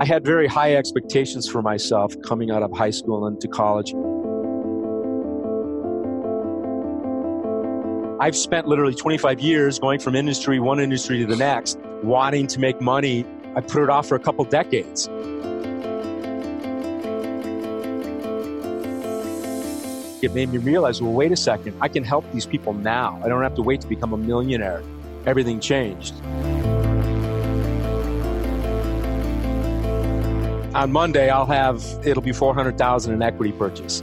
I had very high expectations for myself coming out of high school and to college. I've spent literally 25 years going from industry, one industry to the next, wanting to make money. I put it off for a couple decades. It made me realize well, wait a second, I can help these people now. I don't have to wait to become a millionaire. Everything changed. on Monday, I'll have it'll be four hundred thousand in equity purchase.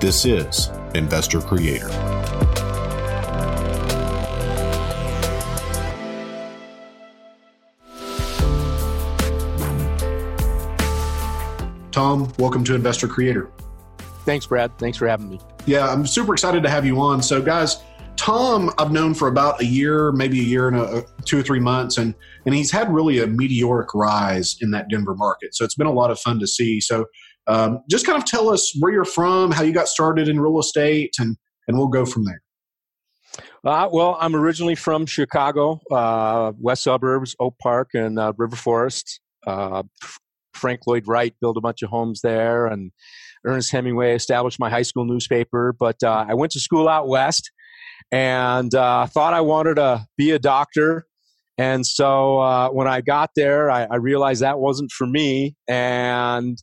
This is Investor Creator. Tom, welcome to Investor Creator. Thanks, Brad. Thanks for having me. Yeah, I'm super excited to have you on. So, guys, Tom, I've known for about a year, maybe a year and a, two or three months, and and he's had really a meteoric rise in that Denver market. So it's been a lot of fun to see. So, um, just kind of tell us where you're from, how you got started in real estate, and and we'll go from there. Uh, well, I'm originally from Chicago, uh, west suburbs, Oak Park, and uh, River Forest. Uh, Frank Lloyd Wright built a bunch of homes there, and Ernest Hemingway established my high school newspaper. But uh, I went to school out west and uh, thought I wanted to be a doctor. And so when I got there, I, I, realized that wasn't for me and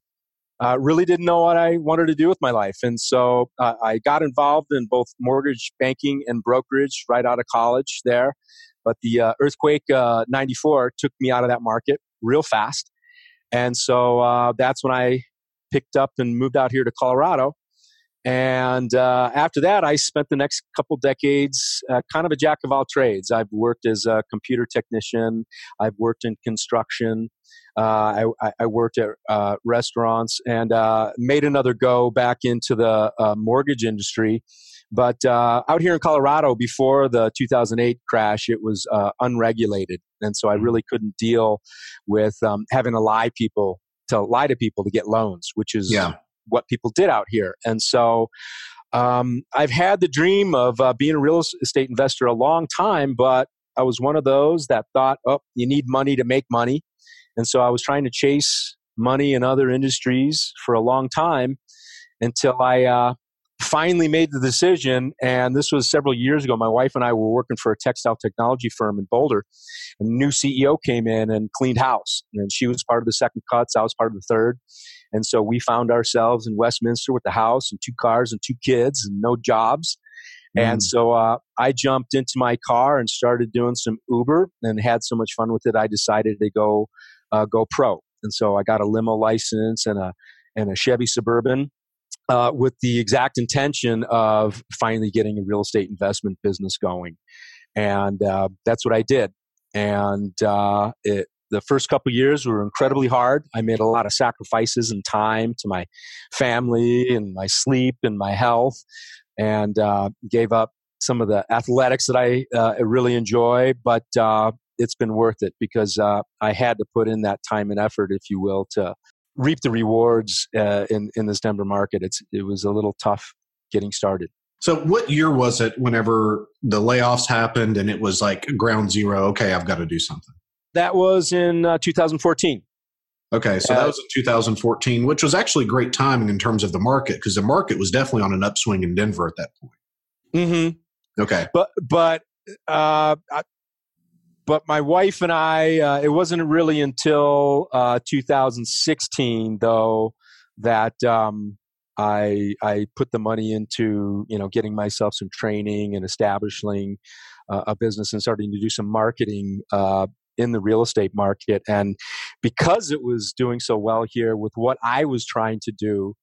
uh, really didn't know what I wanted to do with my life. And so uh, I got involved in both mortgage banking and brokerage right out of college there. But the uh, earthquake 94 took me out of that market real fast. And so uh, that's when I picked up and moved out here to Colorado. And uh, after that, I spent the next couple decades uh, kind of a jack of all trades. I've worked as a computer technician, I've worked in construction, uh, I, I, worked at uh, restaurants, and uh, made another go back into the mortgage industry. But out here in Colorado, before the 2008 crash, it was unregulated and so I mm-hmm. really couldn't deal with um, having to lie people to lie to people to get loans, which is yeah. what people did out here. And so um, I've had the dream of uh, being a real estate investor a long time, but I was one of those that thought, oh, you need money to make money. And so I was trying to chase money in other industries for a long time until I uh, finally made the decision, and this was several years ago. My wife and I were working for a textile technology firm in Boulder, and a new CEO came in and cleaned house. And she was part of the second cuts, I was part of the third. And so we found ourselves in Westminster with the house and two cars and two kids and no jobs. Mm. And so uh, I jumped into my car and started doing some Uber and had so much fun with it. I decided to go uh, go pro. And so I got a limo license and a and a Chevy Suburban uh, with the exact intention of finally getting a real estate investment business going. And uh, that's what I did. And uh, it, the first couple years were incredibly hard. I made a lot of sacrifices and time to my family and my sleep and my health, and uh, gave up some of the athletics that I uh, really enjoy. But uh, it's been worth it because I had to put in that time and effort, if you will, to reap the rewards uh, in in this Denver market. It's it was a little tough getting started. So, what year was it? Whenever the layoffs happened, and it was like ground zero. Okay, I've got to do something. That was in uh, 2014. Okay, so uh, that was in 2014, which was actually great timing in terms of the market because the market was definitely on an upswing in Denver at that point. Mm-hmm. Okay, but but uh, but my wife and I, uh, it wasn't really until uh, 2016, though, that um, I I put the money into you know getting myself some training and establishing uh, a business and starting to do some marketing uh, in the real estate market. And because it was doing so well here with what I was trying to do,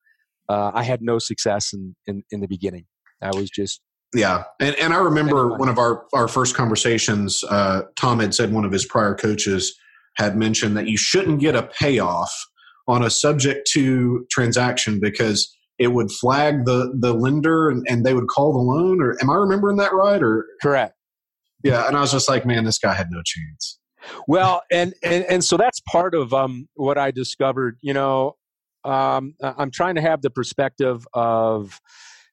uh, I had no success in, in in the beginning. I was just yeah, and and I remember one of our our first conversations. Uh, Tom had said one of his prior coaches had mentioned that you shouldn't get a payoff on a subject to transaction because it would flag the the lender and, and they would call the loan. Or am I remembering that right? Or correct? Yeah, and I was just like, man, this guy had no chance. Well, and and and so that's part of um, what I discovered. You know, um, I'm trying to have the perspective of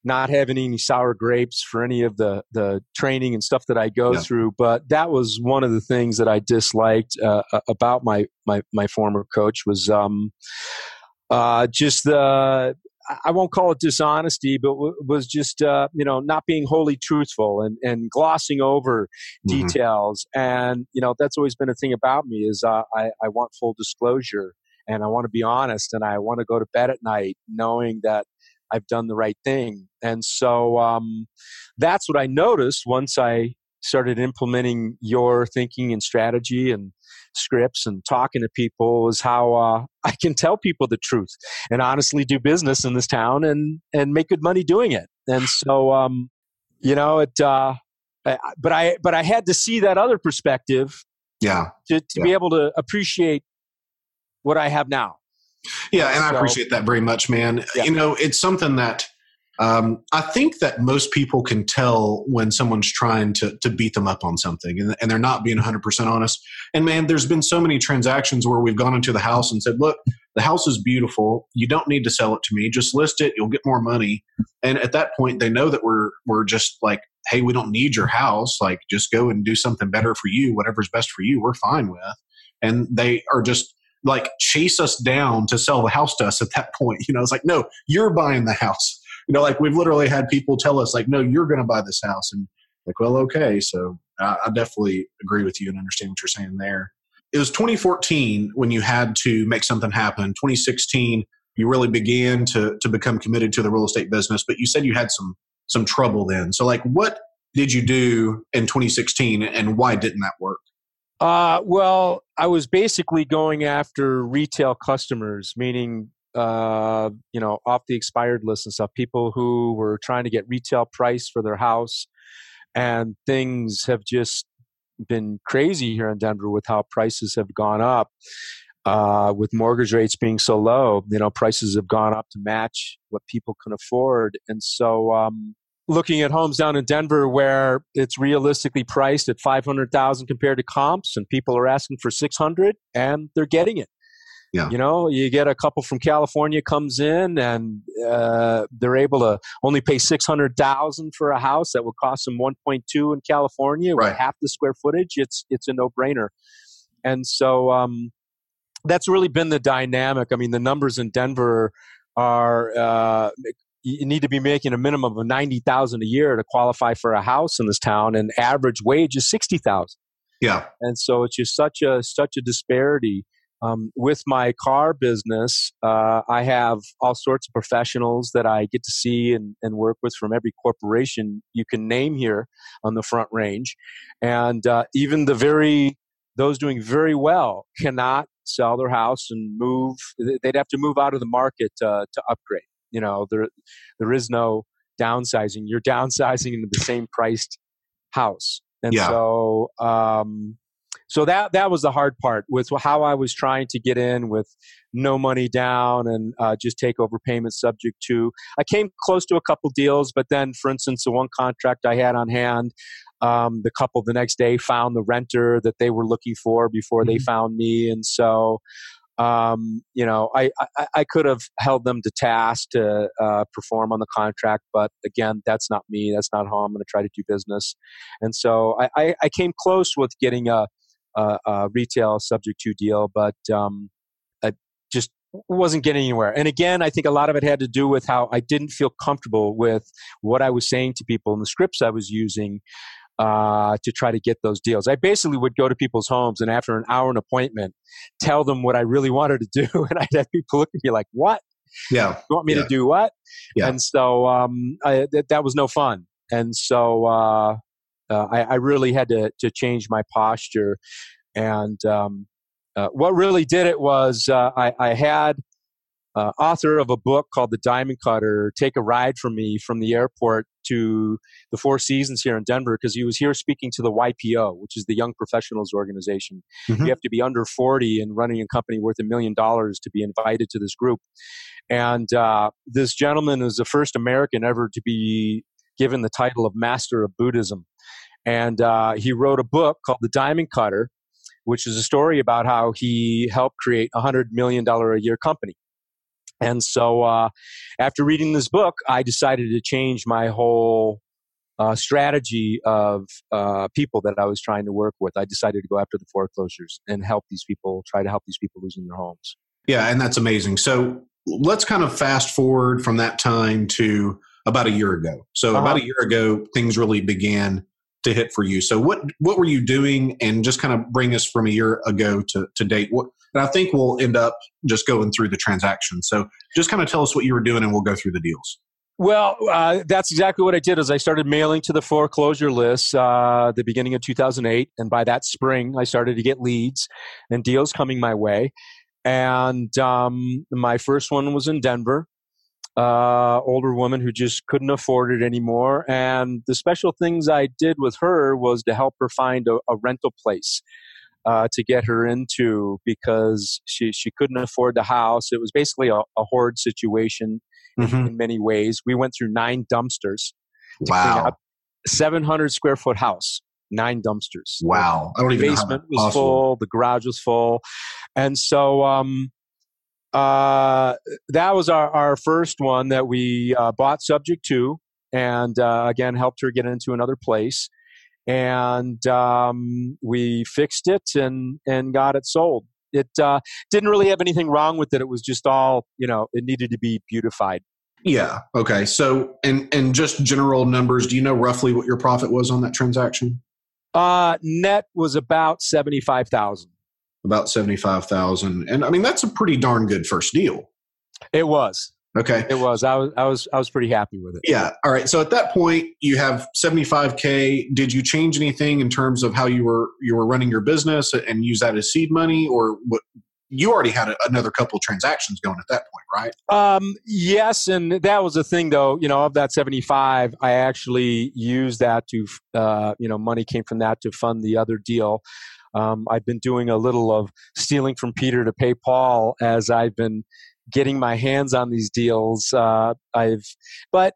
not having any sour grapes for any of the the training and stuff that I go yeah. through. But that was one of the things that I disliked uh, about my my my former coach was um, uh, just the I won't call it dishonesty, but w- was just uh, you know not being wholly truthful and, and glossing over mm-hmm. details. And you know that's always been a thing about me is uh, I, I want full disclosure and I want to be honest and I want to go to bed at night knowing that I've done the right thing. And so um, that's what I noticed once I started implementing your thinking and strategy and scripts and talking to people is how uh, I can tell people the truth and honestly do business in this town and and make good money doing it. And so, um, you know, it. Uh, but I but I had to see that other perspective. Yeah. To to yeah. be able to appreciate what I have now. Yeah, and so, I appreciate that very much, man. Yeah. You know, it's something that um, I think that most people can tell when someone's trying to, to beat them up on something and, and they're not being 100% honest. And man, there's been so many transactions where we've gone into the house and said, look, the house is beautiful. You don't need to sell it to me. Just list it. You'll get more money. And at that point, they know that we're, we're just like, hey, we don't need your house. Like, just go and do something better for you. Whatever's best for you, we're fine with. And they are just like chase us down to sell the house to us at that point. You know, it's like, no, you're buying the house you know, like we've literally had people tell us, like, no, you're going to buy this house. And like, well, okay. So I, I definitely agree with you and understand what you're saying there. It was 2014 when you had to make something happen. 2016, you really began to to become committed to the real estate business, but you said you had some some trouble then. So like what did you do in 2016 and why didn't that work? Uh, well, I was basically going after retail customers, meaning uh, you know, off the expired list and stuff. People who were trying to get retail price for their house, and things have just been crazy here in Denver with how prices have gone up. Uh, with mortgage rates being so low, you know, prices have gone up to match what people can afford, and so. Um, looking at homes down in Denver where it's realistically priced at 500,000 compared to comps and people are asking for 600 and they're getting it. Yeah. You know, you get a couple from California comes in and uh, they're able to only pay six hundred thousand for a house that will cost them one point two in California right. with half the square footage. It's it's a no brainer, and so um, that's really been the dynamic. I mean, the numbers in Denver are uh, you need to be making a minimum of ninety thousand a year to qualify for a house in this town, and average wage is sixty thousand. Yeah, and so it's just such a such a disparity um, with my car business, uh, I have all sorts of professionals that I get to see and, and, work with from every corporation you can name here on the Front Range, and uh, even the very those doing very well cannot sell their house and move. They'd have to move out of the market uh, to upgrade. You know, there there is no downsizing. You're downsizing into the same priced house, and yeah. so. Um, so that that was the hard part with how I was trying to get in with no money down and uh, just take over payments subject to. I came close to a couple deals, but then, for instance, the one contract I had on hand, um, the couple the next day found the renter that they were looking for before mm-hmm. they found me, and so. Um, you know, I, I, I, could have held them to task to uh, perform on the contract, but again, that's not me. That's not how I'm going to try to do business. And so I, I, I came close with getting a, a, a retail subject to deal, but um, I just wasn't getting anywhere. And again, I think a lot of it had to do with how I didn't feel comfortable with what I was saying to people and the scripts I was using uh, to try to get those deals. I basically would go to people's homes and after an hour an appointment, tell them what I really wanted to do, and I'd have people look at me like, "What?" Yeah. You want me Yeah. to do what? Yeah. And so um, I, that, that was no fun. And so uh, uh, I, I really had to, to change my posture. And um, uh, what really did it was uh, I, I had uh, author of a book called The Diamond Cutter take a ride for me from the airport to the Four Seasons here in Denver because he was here speaking to the YPO, which is the Young Professionals Organization. Mhm. You have to be under 40 and running a company worth a million dollars to be invited to this group. And uh, this gentleman is the first American ever to be given the title of Master of Buddhism. And uh, he wrote a book called The Diamond Cutter, which is a story about how he helped create a $100 million a year company. And so uh, after reading this book, I decided to change my whole uh, strategy of uh, people that I was trying to work with. I decided to go after the foreclosures and help these people, try to help these people losing their homes. Yeah, and that's amazing. So let's kind of fast forward from that time to about a year ago. So Uh-huh. about a year ago, things really began to hit for you. So what what were you doing, and just kind of bring us from a year ago to to date? What and I think we'll end up just going through the transaction. So just kind of tell us what you were doing, and we'll go through the deals. Well, uh, that's exactly what I did. Is I started mailing to the foreclosure lists uh, the beginning of 2008, and by that spring, I started to get leads and deals coming my way. And um, my first one was in Denver. Uh, older woman who just couldn't afford it anymore. And the special things I did with her was to help her find a, a rental place uh, to get her into because she, she couldn't afford the house. It was basically a, a hoard situation Mhm. in many ways. We went through nine dumpsters, Wow, out 700 square foot house, nine dumpsters. wow! I don't The even basement was full, the garage was full. And so um, uh, that was our, our first one that we uh, bought subject to, and uh, again, helped her get into another place. And um, we fixed it and, and got it sold. It uh, didn't really have anything wrong with it. It was just all, you know, it needed to be beautified. Yeah. Okay. So, and and just general numbers. Do you know roughly what your profit was on that transaction? Uh, net was about seventy-five thousand. About seventy five thousand, and I mean that's a pretty darn good first deal. It was. Okay. It was. I was. I was. I was pretty happy with it. Yeah. All right. So at that point, you have seventy five k. Did you change anything in terms of how you were you were running your business and use that as seed money, or what? You already had a, another couple of transactions going at that point, right? Um, yes, and that was the thing, though. You know, of that seventy-five, I actually used that to, uh, you know, money came from that to fund the other deal. Um, I've been doing a little of stealing from Peter to pay Paul as I've been getting my hands on these deals. Uh, I've, but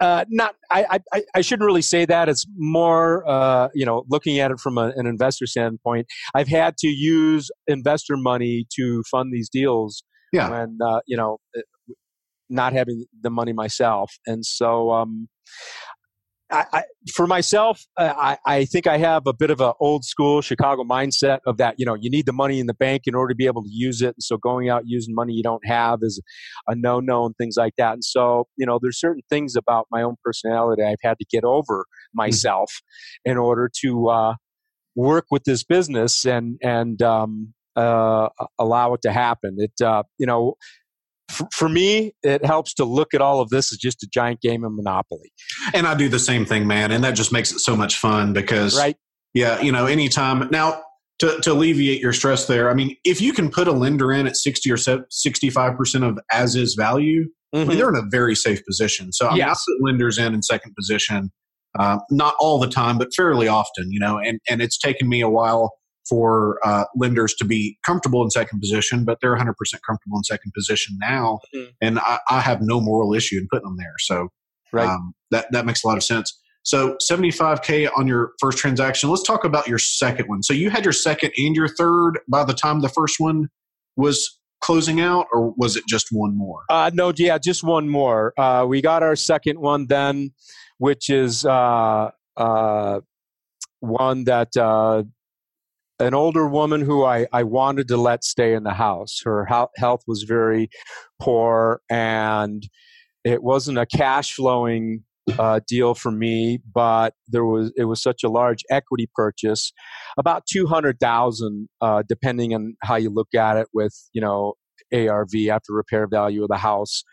uh, not. I, I. I shouldn't really say that. It's more, uh, you know, looking at it from a, an investor standpoint. I've had to use investor money to fund these deals Yeah. when uh, you know uh, not having the money myself and so um, I, I, for myself uh, I, I think i have a bit of an old school chicago mindset of that you know you need the money in the bank in order to be able to use it and so going out using money you don't have is a no-no and things like that and so you know there's certain things about my own personality i've had to get over myself in order to uh, work with this business and and um, uh, allow it to happen. It uh, you know. For, for me, it helps to look at all of this as just a giant game of Monopoly, And I do the same thing, man, and that just makes it so much fun because right? Yeah, you know, anytime now to, to alleviate your stress there. I mean, if you can put a lender in at sixty or sixty five percent of as is value, I mean, Mhm. they're in a very safe position. So I, mean, I put lenders in in second position, uh, not all the time, but fairly often. You know, and and it's taken me a while for uh, lenders to be comfortable in second position, but they're 100 percent comfortable in second position now, Mhm. and I, I have no moral issue in putting them there. So Right. um, that that makes a lot of sense. So 75k on your first transaction. Let's talk about your second one. So you had your second and your third by the time the first one was closing out, or was it just one more? Uh, no, yeah, just one more. Uh, we got our second one then, which is uh, uh, one that uh, an older woman who I, I wanted to let stay in the house. Her health was very poor, and it wasn't a cash flowing uh, deal for me, but there was it was such a large equity purchase, about two hundred thousand, uh, depending on how you look at it, with you know ARV after repair value of the house.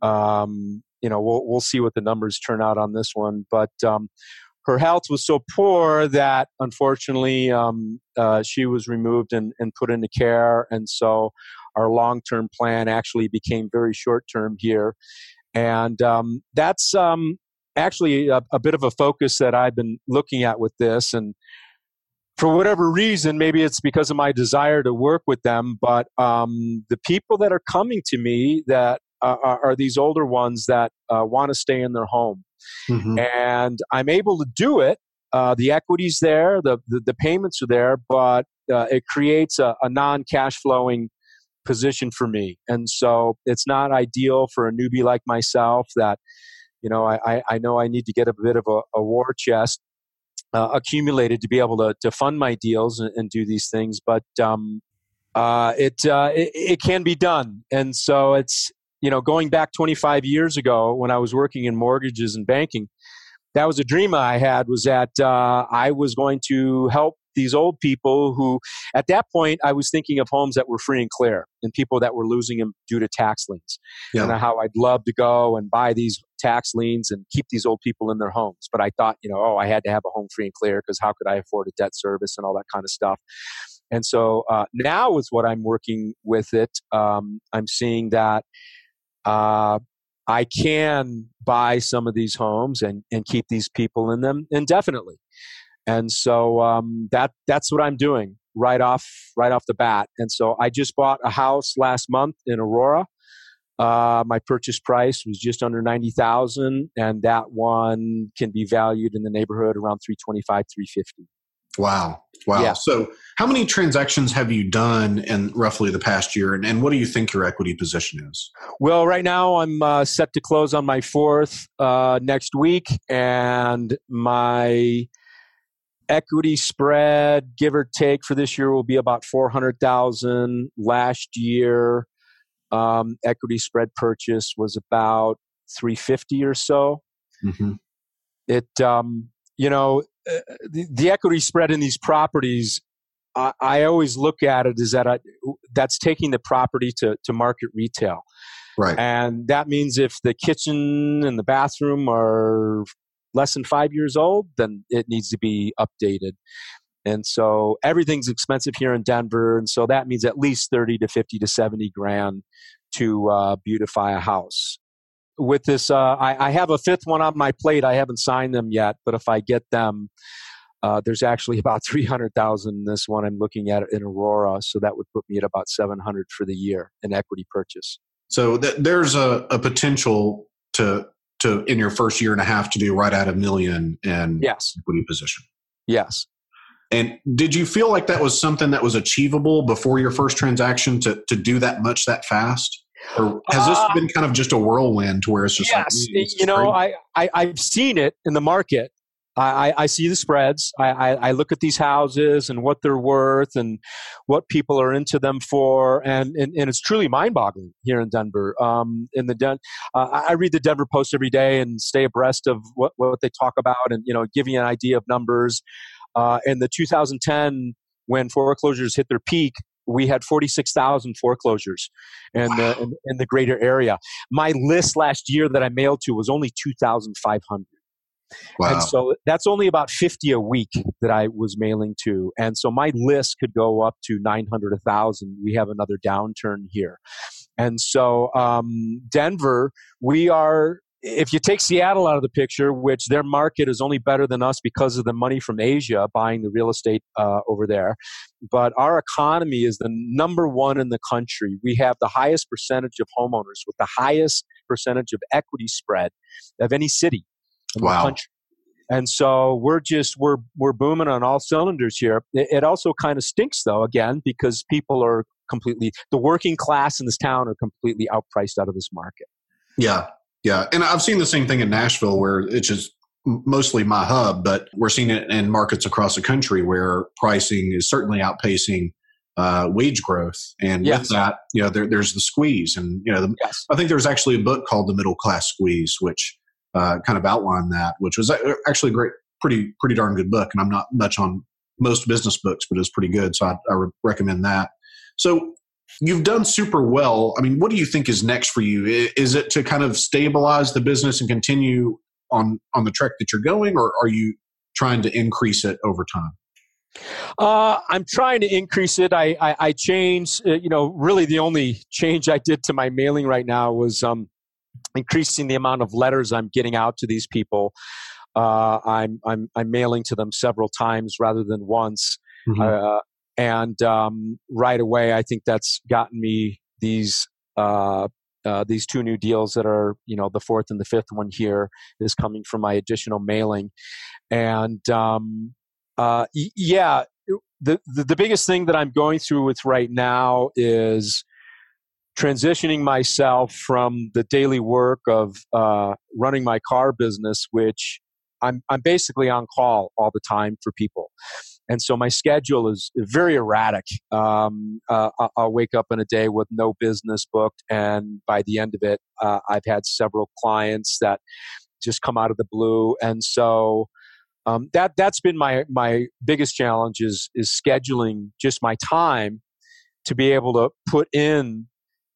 Um, you know, we'll we'll see what the numbers turn out on this one, but um, her health was so poor that unfortunately um, uh, she was removed and, and put into care, and so our long term plan actually became very short term here, and um, that's um, actually a, a bit of a focus that I've been looking at with this. And for whatever reason, maybe it's because of my desire to work with them, but um, the people that are coming to me that uh, are these older ones that uh, want to stay in their home. Mm-hmm. And I'm able to do it. Uh, the equity's there, the, the, the, payments are there, but uh, it creates a, a non cash flowing position for me. And so it's not ideal for a newbie like myself that, you know, I, I know I need to get a bit of a, a war chest uh, accumulated to be able to, to fund my deals and, and do these things. But um, uh, it, uh, it, it can be done, and so it's you know going back 25 years ago when I was working in mortgages and banking. That was a dream I had was that uh, I was going to help these old people who, at that point, I was thinking of homes that were free and clear and people that were losing them due to tax liens. Yeah. And how I'd love to go and buy these tax liens and keep these old people in their homes. But I thought, you know, oh, I had to have a home free and clear because how could I afford a debt service and all that kind of stuff. And so uh, now, with what I'm working with it, um, I'm seeing that uh, I can buy some of these homes and, and keep these people in them indefinitely. And so um, that that's what I'm doing right off right off the bat. And so I just bought a house last month in Aurora. Uh, my purchase price was just under ninety thousand, and that one can be valued in the neighborhood around three twenty five, three fifty. Wow. Wow. Yeah. So, how many transactions have you done in roughly the past year, and, and what do you think your equity position is? Well, right now I'm uh, set to close on my fourth uh, next week, and my equity spread, give or take, for this year will be about four hundred thousand. Last year, um, equity spread purchase was about three fifty or so. Mm-hmm. It, um, you know, uh, the, the, equity spread in these properties. I, I always look at it as that I, that's taking the property to, to market retail. Right. And that means if the kitchen and the bathroom are less than five years old, then it needs to be updated. And so everything's expensive here in Denver. And so that means at least 30 to 50 to 70 grand to uh, beautify a house. With this, uh, I, I, have a fifth one on my plate. I haven't signed them yet, but if I get them, uh, there's actually about 300,000 in this one I'm looking at in Aurora. So that would put me at about 700 for the year in equity purchase. So th- there's a, a potential to to in your first year and a half to do right at a million in yes. equity position. Yes. And did you feel like that was something that was achievable before your first transaction to to do that much that fast? Or has this uh, been kind of just a whirlwind to where it's just yes, like, mm, you know, I, I I've seen it in the market I, I, see the spreads. I, I, I, look at these houses and what they're worth and what people are into them for, and and, and it's truly mind-boggling here in Denver. Um, in the Den- uh, I read the Denver Post every day and stay abreast of what what they talk about, and you know, give you an idea of numbers. Uh, in the 2010, when foreclosures hit their peak, we had 46,000 foreclosures in, wow. the, in, in, the greater area. My list last year that I mailed to was only 2,500. Wow. And so that's only about 50 a week that I was mailing to. And so my list could go up to 900, 1,000. We have another downturn here. And so um, Denver, we are if you take Seattle out of the picture, which their market is only better than us because of the money from Asia buying the real estate uh, over there, but our economy is the number one in the country. We have the highest percentage of homeowners with the highest percentage of equity spread of any city in wow. the country. And so we're just we're we're booming on all cylinders here. It, it also kind of stinks though, again, because people are completely the working class in this town are completely outpriced out of this market. Yeah, yeah, and I've seen the same thing in Nashville, where it's just mostly my hub, but we're seeing it in markets across the country where pricing is certainly outpacing uh, wage growth, and yes. with that, you know, there, there's the squeeze, and you know, the, yes. I think there's actually a book called The Middle Class Squeeze, which uh, kind of outlined that, which was actually a great, pretty, pretty darn good book. And I'm not much on most business books, but it's pretty good. So I, I recommend that. So you've done super well. I mean, what do you think is next for you? Is it to kind of stabilize the business and continue on on the track that you're going, or are you trying to increase it over time? Uh, I'm trying to increase it. I I, I changed. Uh, you know, really the only change I did to my mailing right now was um, increasing the amount of letters I'm getting out to these people. Uh, I'm I'm I'm mailing to them several times rather than once. Mm-hmm. Uh, and um, right away, I think that's gotten me these uh, uh, these two new deals that are you know the fourth and the fifth one here is coming from my additional mailing, and um, uh, yeah, the, the the biggest thing that I'm going through with right now is transitioning myself from the daily work of uh, running my car business, which I'm I'm basically on call all the time for people and so my schedule is very erratic. Um, uh, I'll wake up in a day with no business booked, and by the end of it, uh, I've had several clients that just come out of the blue, and so um, that that's been my my biggest challenge is is scheduling just my time to be able to put in,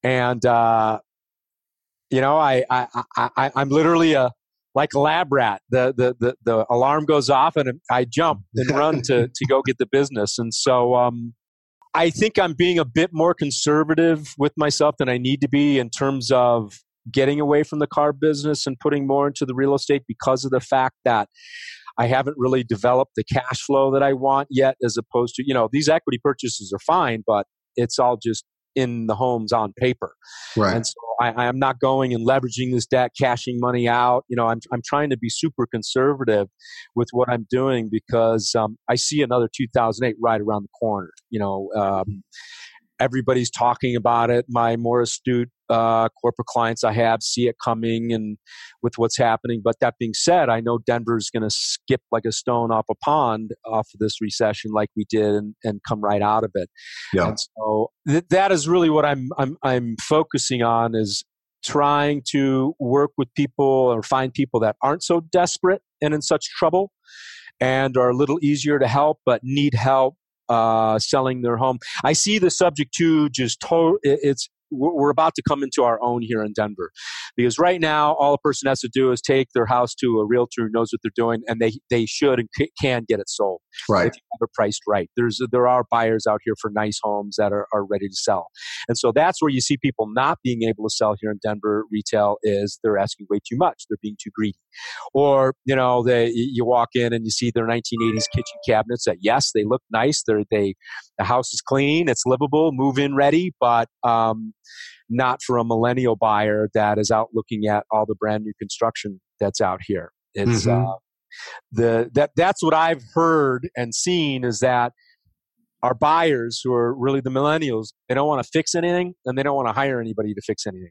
and uh, you know, I I, I I'm literally a like a lab rat. The, the, the, the alarm goes off and I jump and run to, to go get the business. And so um, I think I'm being a bit more conservative with myself than I need to be in terms of getting away from the car business and putting more into the real estate because of the fact that I haven't really developed the cash flow that I want yet, as opposed to, you know, these equity purchases are fine, but it's all just in the homes on paper. Right. And so I, am not going and leveraging this debt, cashing money out. You know, I'm, I'm trying to be super conservative with what I'm doing because um, I see another 2008 right around the corner. You know, um, everybody's talking about it. My more astute uh, corporate clients I have see it coming and with what's happening. But that being said, I know Denver's going to skip like a stone off a pond off of this recession, like we did, and, and come right out of it. Yeah. And so th- that is really what I'm I'm I'm focusing on is trying to work with people or find people that aren't so desperate and in such trouble and are a little easier to help but need help uh, selling their home. I see the subject to. Just to- it's we're about to come into our own here in Denver. Because right now, all a person has to do is take their house to a realtor who knows what they're doing, and they, they should and can get it sold. Right. If you have it priced right. There's, there are buyers out here for nice homes that are, are ready to sell. And so that's where you see people not being able to sell here in Denver retail is they're asking way too much. They're being too greedy. Or, you know, they, you walk in and you see their 1980s kitchen cabinets that, yes, they look nice. They're, they, the house is clean, it's livable, move in ready, but um, not for a millennial buyer that is out looking at all the brand new construction that's out here. It's mm-hmm. uh, the that that's what I've heard and seen is that our buyers who are really the millennials they don't want to fix anything and they don't want to hire anybody to fix anything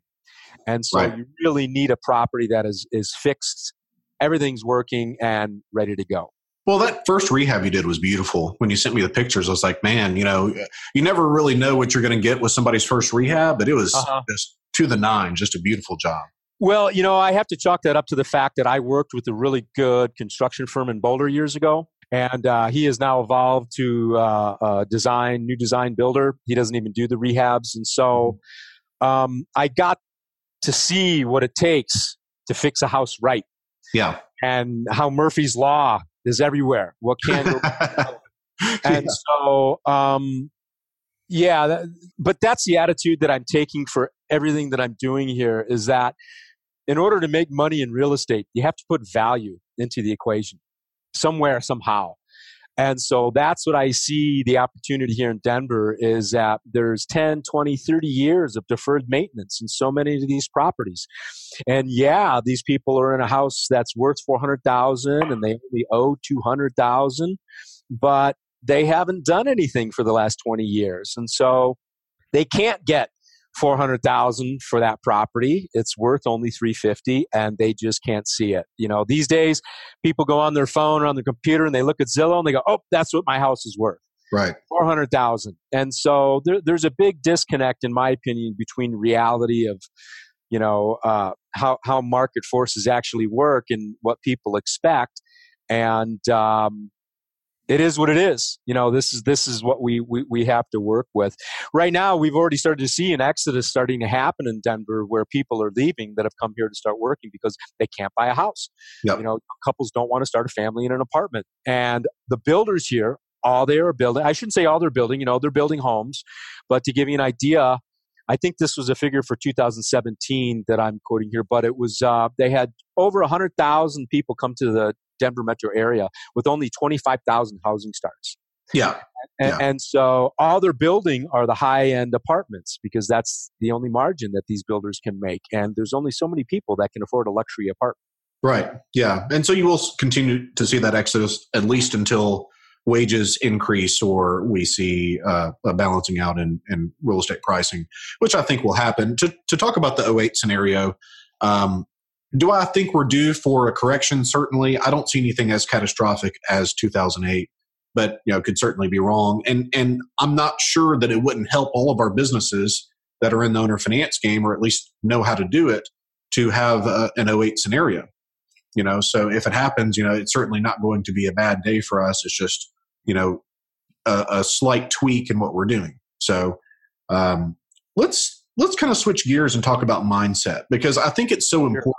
and so right. you really need a property that is is fixed everything's working and ready to go well, that first rehab you did was beautiful. When you sent me the pictures, I was like, man, you know, you never really know what you're going to get with somebody's first rehab, but it was uh-huh. just to the nine, just a beautiful job. Well, you know, I have to chalk that up to the fact that I worked with a really good construction firm in Boulder years ago. And uh, he has now evolved to uh, a design, new design builder. He doesn't even do the rehabs. And so mm-hmm. um, I got to see what it takes to fix a house right. Yeah. And how Murphy's Law is everywhere. What can go wrong? and yeah. so um, yeah, that, but that's the attitude that I'm taking for everything that I'm doing here is that in order to make money in real estate, you have to put value into the equation somewhere somehow. And so that's what I see the opportunity here in Denver is that there's 10, 20, 30 years of deferred maintenance in so many of these properties. And yeah, these people are in a house that's worth 400,000 and they only owe 200,000, but they haven't done anything for the last 20 years. And so they can't get 400,000 for that property. It's worth only 350 and they just can't see it. You know, these days people go on their phone or on their computer and they look at Zillow and they go, "Oh, that's what my house is worth." Right. 400,000. And so there, there's a big disconnect in my opinion between reality of you know uh, how how market forces actually work and what people expect and um, it is what it is. You know, this is this is what we, we we have to work with. Right now, we've already started to see an exodus starting to happen in Denver, where people are leaving that have come here to start working because they can't buy a house. Yep. You know, couples don't want to start a family in an apartment, and the builders here, all they are building. I shouldn't say all they're building. You know, they're building homes, but to give you an idea. I think this was a figure for 2017 that I'm quoting here, but it was uh, they had over 100,000 people come to the Denver metro area with only 25,000 housing starts. Yeah. And, yeah. and, so all they're building are the high end apartments because that's the only margin that these builders can make. And there's only so many people that can afford a luxury apartment. Right. Yeah. And so you will continue to see that exodus at least until wages increase or we see uh, a balancing out in, in real estate pricing, which I think will happen. To, to talk about the 08 scenario, um, do I think we're due for a correction? Certainly. I don't see anything as catastrophic as 2008, but you know, could certainly be wrong. And and I'm not sure that it wouldn't help all of our businesses that are in the owner finance game, or at least know how to do it, to have a, an 08 scenario. You know, so if it happens, you know, it's certainly not going to be a bad day for us. It's just you know a, a slight tweak in what we're doing. So um, let's let's kind of switch gears and talk about mindset because I think it's so important.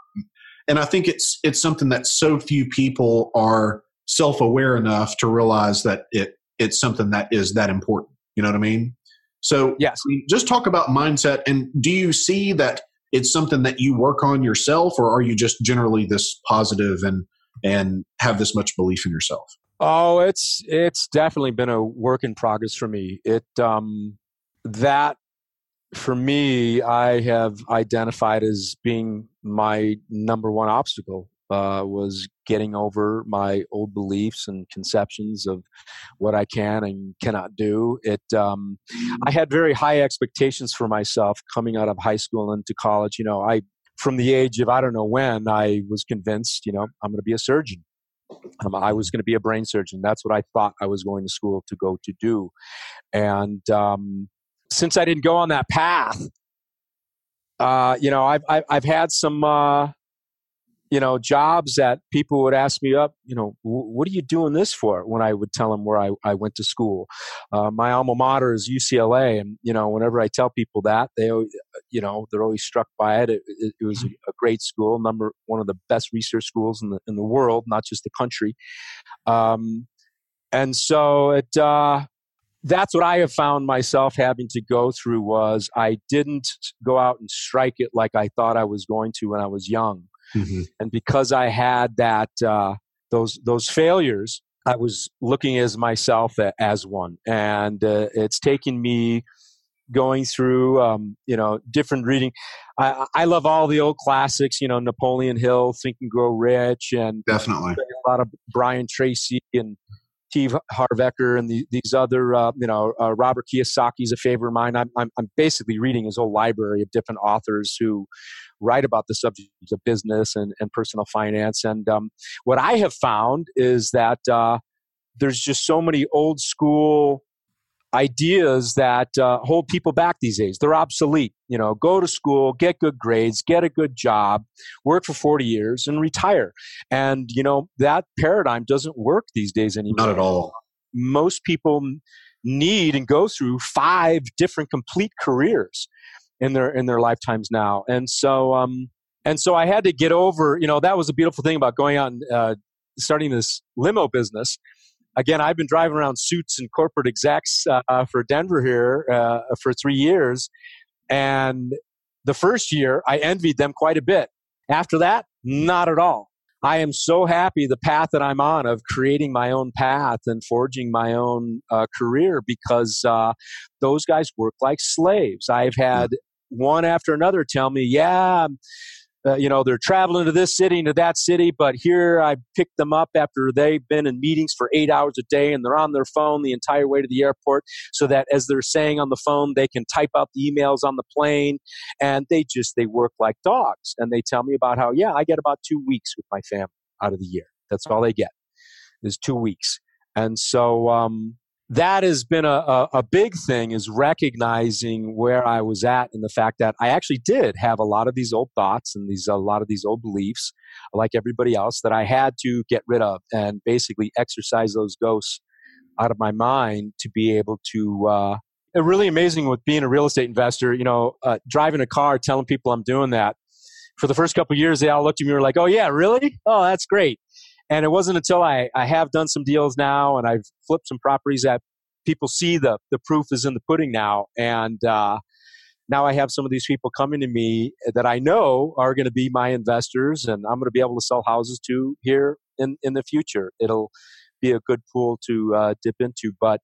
And I think it's it's something that so few people are self-aware enough to realize that it it's something that is that important. You know what I mean? So yes, just talk about mindset. And do you see that it's something that you work on yourself, or are you just generally this positive and and have this much belief in yourself? Oh, it's it's definitely been a work in progress for me. It um that for me, I have identified as being my number one obstacle uh, was getting over my old beliefs and conceptions of what I can and cannot do. It, um, I had very high expectations for myself coming out of high school into college. You know, I, from the age of I don't know when, I was convinced, you know, I'm going to be a surgeon. Um, I was going to be a brain surgeon. That's what I thought I was going to school to go to do. And um, since I didn't go on that path, uh, you know, I've, I've, I've had some, uh, you know, jobs that people would ask me up, you know, what are you doing this for? When I would tell them where I, I went to school. Uh, my alma mater is UCLA. And, you know, whenever I tell people that, they, you know, they're always struck by it. It, it, it was a great school, number one of the best research schools in the, in the world, not just the country. Um, and so it, uh, that's what I have found myself having to go through was I didn't go out and strike it like I thought I was going to when I was young. Mm-hmm. And because I had that uh, those those failures, I was looking as myself as one, and uh, it's taken me going through um, you know different reading. I, I, love all the old classics, you know Napoleon Hill, Think and Grow Rich, and definitely a lot of Brian Tracy and T. Harv Eker and the, these other, uh, you know, uh, Robert Kiyosaki is a favorite of mine. I'm, I'm, I'm, basically reading his whole library of different authors who write about the subject of business and, and personal finance. And um, what I have found is that uh, there's just so many old school ideas that uh, hold people back these days. They're obsolete. You know, go to school, get good grades, get a good job, work for 40 years, and retire. And, you know, that paradigm doesn't work these days anymore. Not at all. Most people need and go through five different complete careers in their in their lifetimes now. And so um and so I had to get over, you know, that was a beautiful thing about going out and uh, starting this limo business again, I've been driving around suits and corporate execs uh, for Denver here uh, for three years. And the first year, I envied them quite a bit. After that, not at all. I am so happy the path that I'm on of creating my own path and forging my own uh, career because uh, those guys work like slaves. I've had one after another tell me, yeah, uh, you know, they're traveling to this city and to that city, but here I picked them up after they've been in meetings for eight hours a day and they're on their phone the entire way to the airport so that as they're saying on the phone, they can type out the emails on the plane and they just, they work like dogs. And they tell me about how, yeah, I get about two weeks with my family out of the year. That's all they get is two weeks. And so, um, that has been a, a, a, big thing is recognizing where I was at and the fact that I actually did have a lot of these old thoughts and these a lot of these old beliefs, like everybody else, that I had to get rid of and basically exercise those ghosts out of my mind to be able to. Uh, really amazing with being a real estate investor. You know, uh, driving a car, telling people I'm doing that. For the first couple years, they all looked at me and were like, "Oh yeah, really? Oh, that's great." And it wasn't until I, I have done some deals now and I've flipped some properties that people see the the proof is in the pudding now. And uh, now I have some of these people coming to me that I know are going to be my investors, and I'm going to be able to sell houses to here in in the future. It'll be a good pool to uh, dip into, but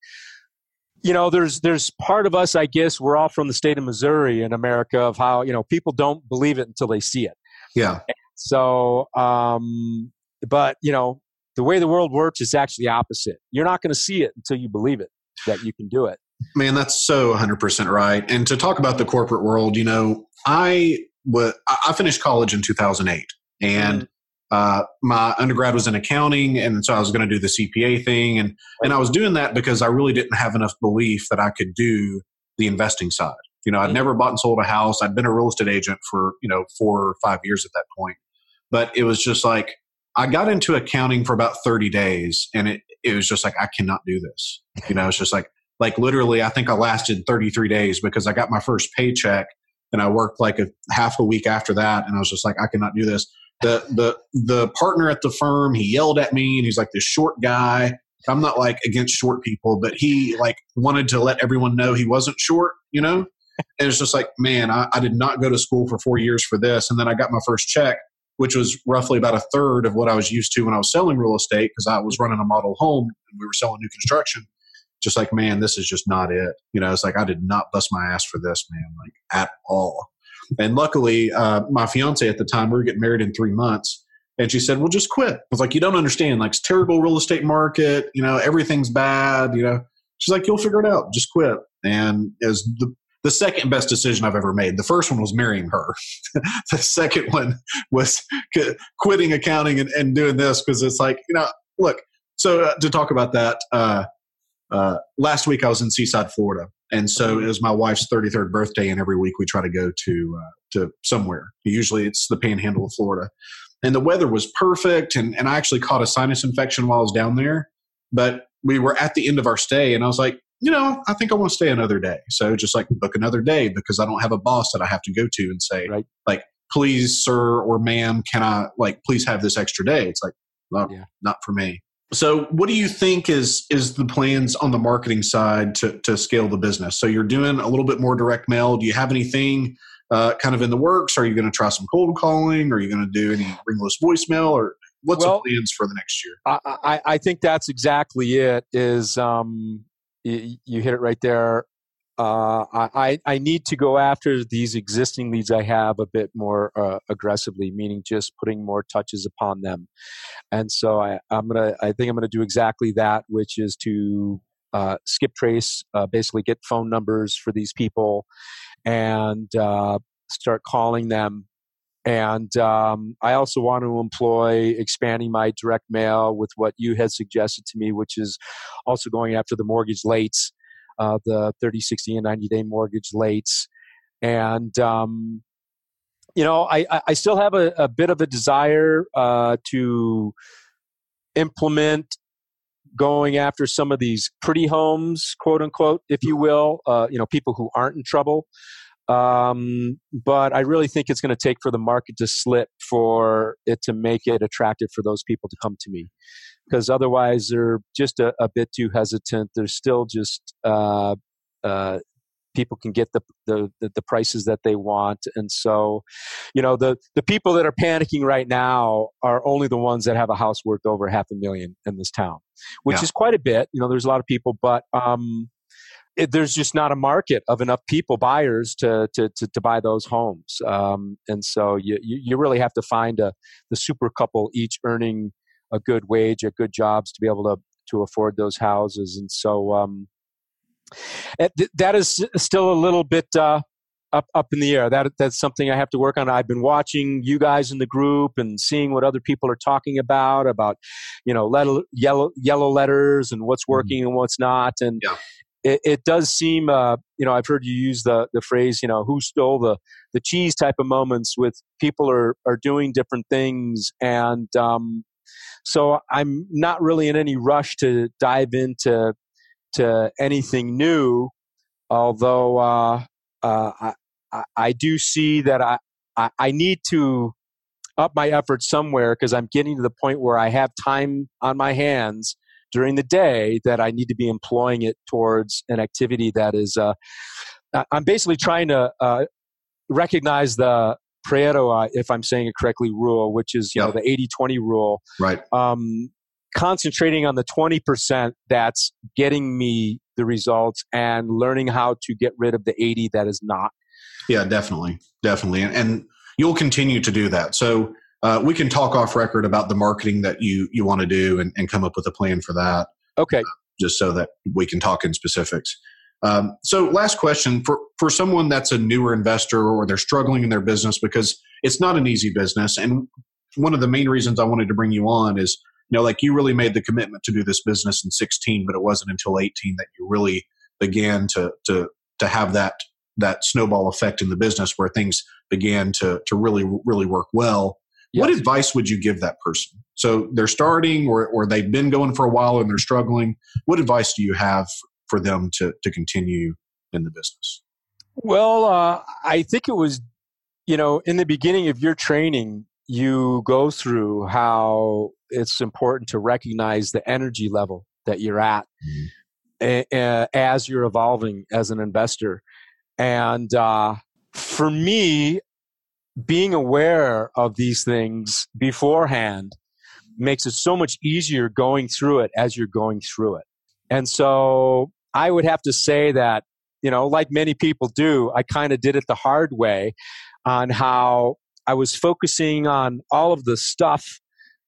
you know there's there's part of us i guess we're all from the state of missouri in america of how you know people don't believe it until they see it yeah so um but you know the way the world works is actually opposite you're not going to see it until you believe it that you can do it Man, that's so 100% right. And to talk about the corporate world, you know, I was I finished college in 2008 and mm-hmm. uh, my undergrad was in accounting and so I was going to do the CPA thing and and I was doing that because I really didn't have enough belief that I could do the investing side. You know, I'd mm-hmm. never bought and sold a house. I'd been a real estate agent for, you know, 4 or 5 years at that point. But it was just like I got into accounting for about 30 days and it it was just like I cannot do this. You know, it's just like like literally i think i lasted 33 days because i got my first paycheck and i worked like a half a week after that and i was just like i cannot do this. The the the partner at the firm he yelled at me and he's like this short guy. I'm not like against short people but he like wanted to let everyone know he wasn't short you know? And it's just like man I, I did not go to school for four years for this and then i got my first check which was roughly about a third of what i was used to when i was selling real estate because i was running a model home and we were selling new construction just like, man, this is just not it. You know, it's like I did not bust my ass for this, man, like at all. And luckily, uh, my fiance at the time, we were getting married in three months. And she said, well, just quit. I was like, you don't understand. Like, it's terrible real estate market. You know, everything's bad. You know, she's like, you'll figure it out. Just quit. And as the, the second best decision I've ever made. The first one was marrying her. the second one was quitting accounting and, and doing this because it's like, you know, look, so uh, to talk about that, uh, uh, last week I was in Seaside, Florida, and so mm-hmm. it was my wife's 33rd birthday, and every week we try to go to uh, to somewhere. Usually it's the Panhandle of Florida, and the weather was perfect, and and I actually caught a sinus infection while I was down there, but we were at the end of our stay, and I was like, you know, I think I want to stay another day, so just like book another day because I don't have a boss that I have to go to and say right. like, please, sir or ma'am, can I like please have this extra day? It's like, well, yeah. not for me. So, what do you think is is the plans on the marketing side to to scale the business? So, you're doing a little bit more direct mail. Do you have anything uh, kind of in the works? Are you going to try some cold calling? Are you going to do any ringless voicemail? Or what's well, the plans for the next year? I, I, I think that's exactly it. Is um, you, you hit it right there uh, I, I need to go after these existing leads I have a bit more uh, aggressively, meaning just putting more touches upon them. And so I, I'm gonna, I think I'm gonna do exactly that, which is to uh, skip trace, uh, basically get phone numbers for these people, and uh, start calling them. And um, I also want to employ expanding my direct mail with what you had suggested to me, which is also going after the mortgage lates uh, the 30, 60, and 90 day mortgage lates. And, um, you know, I, I still have a, a bit of a desire uh, to implement going after some of these pretty homes, quote unquote, if you will, uh, you know, people who aren't in trouble. Um, but I really think it's going to take for the market to slip for it to make it attractive for those people to come to me because otherwise they're just a, a, bit too hesitant. They're still just uh, uh, people can get the, the, the prices that they want, and so you know the the people that are panicking right now are only the ones that have a house worth over half a million in this town, which yeah. is quite a bit. You know, there's a lot of people, but um, it, there's just not a market of enough people buyers to to to, to buy those homes, um, and so you, you, you really have to find a the super couple each earning a good wage, a good jobs to be able to to afford those houses, and so um, that is still a little bit uh, up up in the air. That that's something I have to work on. I've been watching you guys in the group and seeing what other people are talking about about you know letter, yellow yellow letters and what's mm-hmm. working mm-hmm. and what's not, and. Yeah. It, it, does seem, uh, you know, I've heard you use the the phrase, you know, who stole the the cheese type of moments with people are are doing different things, and um, So I'm not really in any rush to dive into to anything new, although uh, uh, I, I do see that I, I, I need to up my efforts somewhere because I'm getting to the point where I have time on my hands during the day that I need to be employing it towards an activity that is. Uh, I'm basically trying to uh, recognize the Pareto, uh, if I'm saying it correctly, rule, which is you yep. know the 80-20 rule. Right. Um, concentrating on the 20% that's getting me the results and learning how to get rid of the 80 that is not. Yeah, definitely, definitely, and, and you'll continue to do that. So uh, we can talk off record about the marketing that you you want to do and, and come up with a plan for that. Okay. Uh, just so that we can talk in specifics. Um, so, last question for for someone that's a newer investor or they're struggling in their business because it's not an easy business, and one of the main reasons I wanted to bring you on is you know like you really made the commitment to do this business in 16, but it wasn't until 18 that you really began to to to have that that snowball effect in the business where things began to to really really work well. Yes. What advice would you give that person? So they're starting or, or they've been going for a while and they're struggling. What advice do you have for them to, to continue in the business? Well, uh, I think it was, you know, in the beginning of your training, you go through how it's important to recognize the energy level that you're at mm-hmm. a, a, as you're evolving as an investor. And uh, for me, being aware of these things beforehand makes it so much easier going through it as you're going through it. And so I would have to say that, you know, like many people do, I kind of did it the hard way on how I was focusing on all of the stuff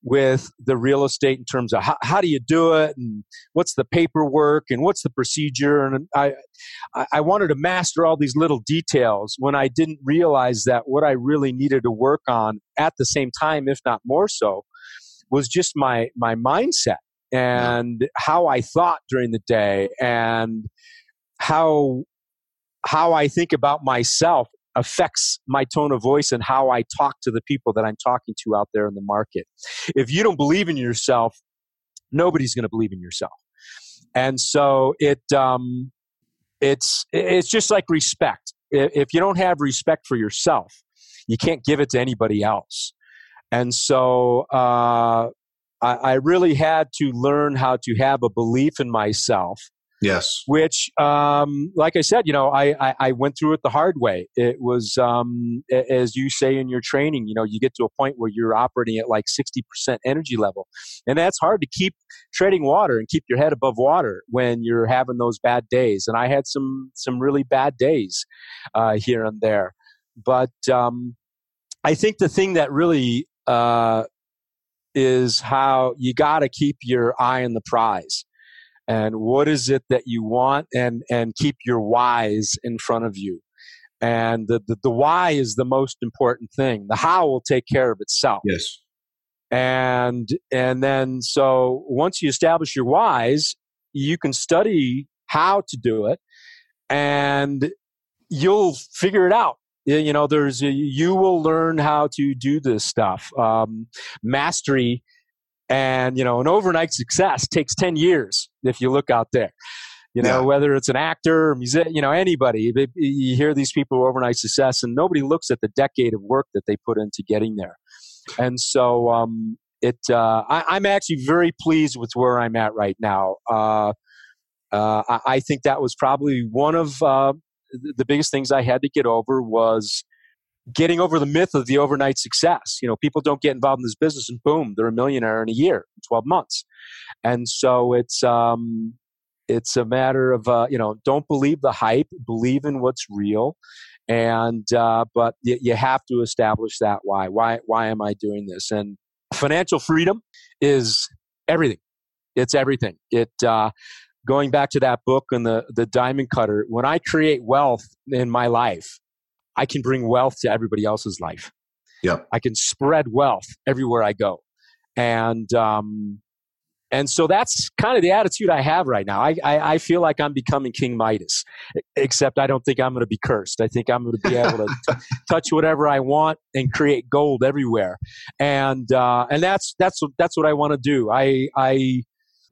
with the real estate in terms of how, how do you do it and what's the paperwork and what's the procedure? And I, I wanted to master all these little details when i didn't realize that what i really needed to work on at the same time if not more so was just my my mindset and how i thought during the day and how how i think about myself affects my tone of voice and how I talk to the people that I'm talking to out there in the market. If you don't believe in yourself, nobody's going to believe in yourself. And so it um, it's it's just like respect. If you don't have respect for yourself, you can't give it to anybody else. And so uh, I, I really had to learn how to have a belief in myself Yes. Which, um, like I said, you know, I, I, I, went through it the hard way. It was, um, as you say in your training, you know, you get to a point where you're operating at like 60% energy level. And that's hard to keep treading water and keep your head above water when you're having those bad days. And I had some, some really bad days uh, here and there. But um, I think the thing that really uh, is how you got to keep your eye on the prize and what is it that you want and and keep your whys in front of you. And the, the, the why is the most important thing. The how will take care of itself. Yes. And and then so once you establish your whys you can study how to do it and you'll figure it out. You know there's a, you will learn how to do this stuff. Um, mastery and, you know, an overnight success takes 10 years if you look out there. You know, yeah. whether it's an actor, music, you know, anybody, you hear these people who overnight success, and nobody looks at the decade of work that they put into getting there. And so, um, it, uh, I, am actually very pleased with where I'm at right now. Uh, uh, I, I, think that was probably one of uh, the biggest things I had to get over was getting over the myth of the overnight success. You know, people don't get involved in this business and boom, they're a millionaire in a year, 12 months. And so it's, um, it's a matter of, uh, you know, don't believe the hype, believe in what's real. And, uh, but y- you have to establish that why. Why, why am I doing this? And financial freedom is everything. It's everything. It, uh, going back to that book and the, the diamond cutter, when I create wealth in my life, I can bring wealth to everybody else's life. Yeah. I can spread wealth everywhere I go. And um, And so that's kind of the attitude I have right now. I, I, I feel like I'm becoming King Midas, except I don't think I'm going to be cursed. I think I'm going to be able to t- touch whatever I want and create gold everywhere. And uh, and that's that's that's what I want to do. I I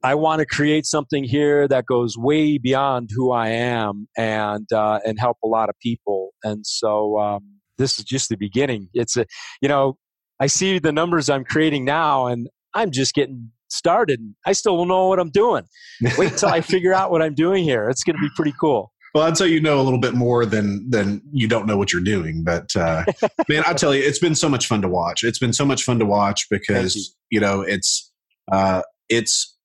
I want to create something here that goes way beyond who I am and uh, and help a lot of people. And so um, this is just the beginning. It's a you know I see the numbers I'm creating now, and I'm just getting started. I still don't know what I'm doing. Wait until I figure out what I'm doing here. It's going to be pretty cool. Well, I'd say you know a little bit more than than you don't know what you're doing. But uh, man, I tell you, it's been so much fun to watch. It's been so much fun to watch because you. you. know it's uh, it's.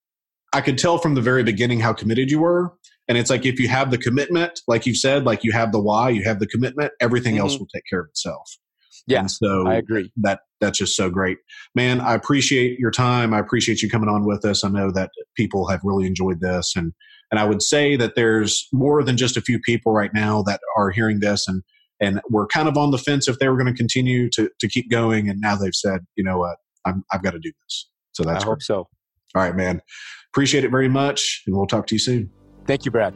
I could tell from the very beginning how committed you were, and it's like if you have the commitment, like you said, like you have the why, you have the commitment, everything mm-hmm. else will take care of itself. Yeah, and so I agree. That that's just so great, man. I appreciate your time. I appreciate you coming on with us. I know that people have really enjoyed this, and and I would say that there's more than just a few people right now that are hearing this, and and we're kind of on the fence if they were going to continue to to keep going, and now they've said, you know what, I'm, I've got to do this. So that's I great. hope so. All right, man. Appreciate it very much, and we'll talk to you soon. Thank you, Brad.